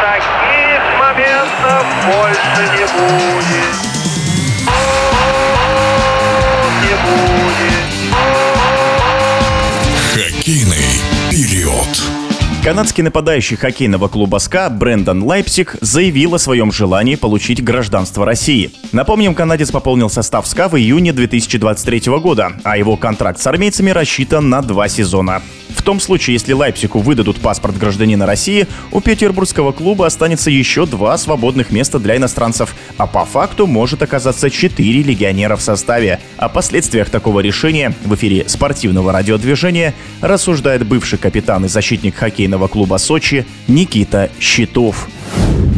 Таких моментов больше не будет. Не будет. Период. Канадский нападающий хоккейного клуба СКА Брэндон Лайпсик заявил о своем желании получить гражданство России. Напомним, канадец пополнил состав СКА в июне 2023 года, а его контракт с армейцами рассчитан на два сезона. В том случае, если Лайпсику выдадут паспорт гражданина России, у петербургского клуба останется еще два свободных места для иностранцев, а по факту может оказаться четыре легионера в составе. О последствиях такого решения в эфире спортивного радиодвижения рассуждает бывший капитан и защитник хоккейного клуба Сочи Никита Щитов.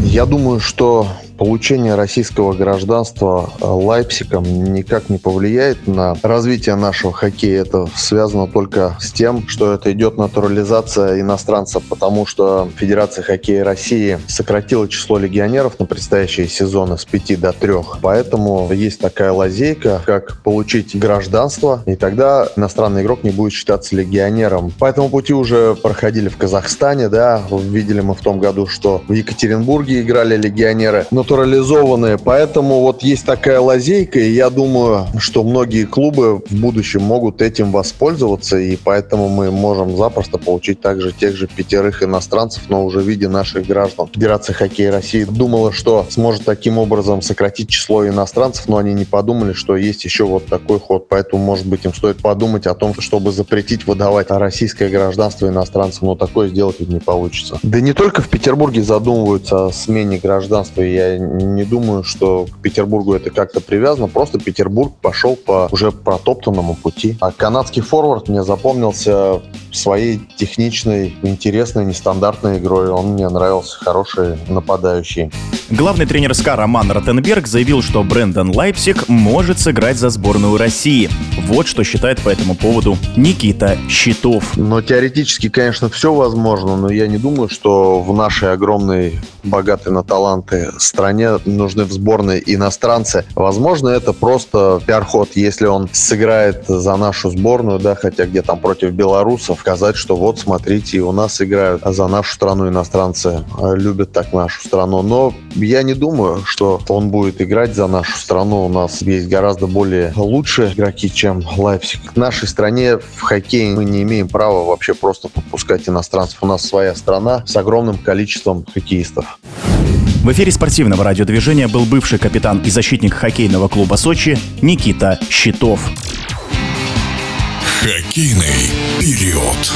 Я думаю, что получение российского гражданства э, Лайпсиком никак не повлияет на развитие нашего хоккея. Это связано только с тем, что это идет натурализация иностранцев, потому что Федерация хоккея России сократила число легионеров на предстоящие сезоны с 5 до 3. Поэтому есть такая лазейка, как получить гражданство, и тогда иностранный игрок не будет считаться легионером. По этому пути уже проходили в Казахстане, да, видели мы в том году, что в Екатеринбурге играли легионеры. Но натурализованные, поэтому вот есть такая лазейка, и я думаю, что многие клубы в будущем могут этим воспользоваться, и поэтому мы можем запросто получить также тех же пятерых иностранцев, но уже в виде наших граждан. Федерация хоккея России думала, что сможет таким образом сократить число иностранцев, но они не подумали, что есть еще вот такой ход, поэтому, может быть, им стоит подумать о том, чтобы запретить выдавать российское гражданство иностранцам, но такое сделать ведь не получится. Да не только в Петербурге задумываются о смене гражданства, я не думаю, что к Петербургу это как-то привязано. Просто Петербург пошел по уже протоптанному пути. А канадский форвард мне запомнился своей техничной, интересной, нестандартной игрой. Он мне нравился, хороший нападающий. Главный тренер СКА Роман Ротенберг заявил, что Брэндон Лайпсик может сыграть за сборную России. Вот что считает по этому поводу Никита Щитов. Но теоретически, конечно, все возможно, но я не думаю, что в нашей огромной, богатой на таланты стране нужны в сборной иностранцы. Возможно, это просто пиар-ход, если он сыграет за нашу сборную, да, хотя где там против белорусов, сказать, что вот, смотрите, у нас играют за нашу страну иностранцы, а любят так нашу страну. Но я не думаю, что он будет играть за нашу страну. У нас есть гораздо более лучшие игроки, чем Лайпсик. В нашей стране в хоккее мы не имеем права вообще просто подпускать иностранцев. У нас своя страна с огромным количеством хоккеистов. В эфире спортивного радиодвижения был бывший капитан и защитник хоккейного клуба Сочи Никита Щитов. Хоккейный период.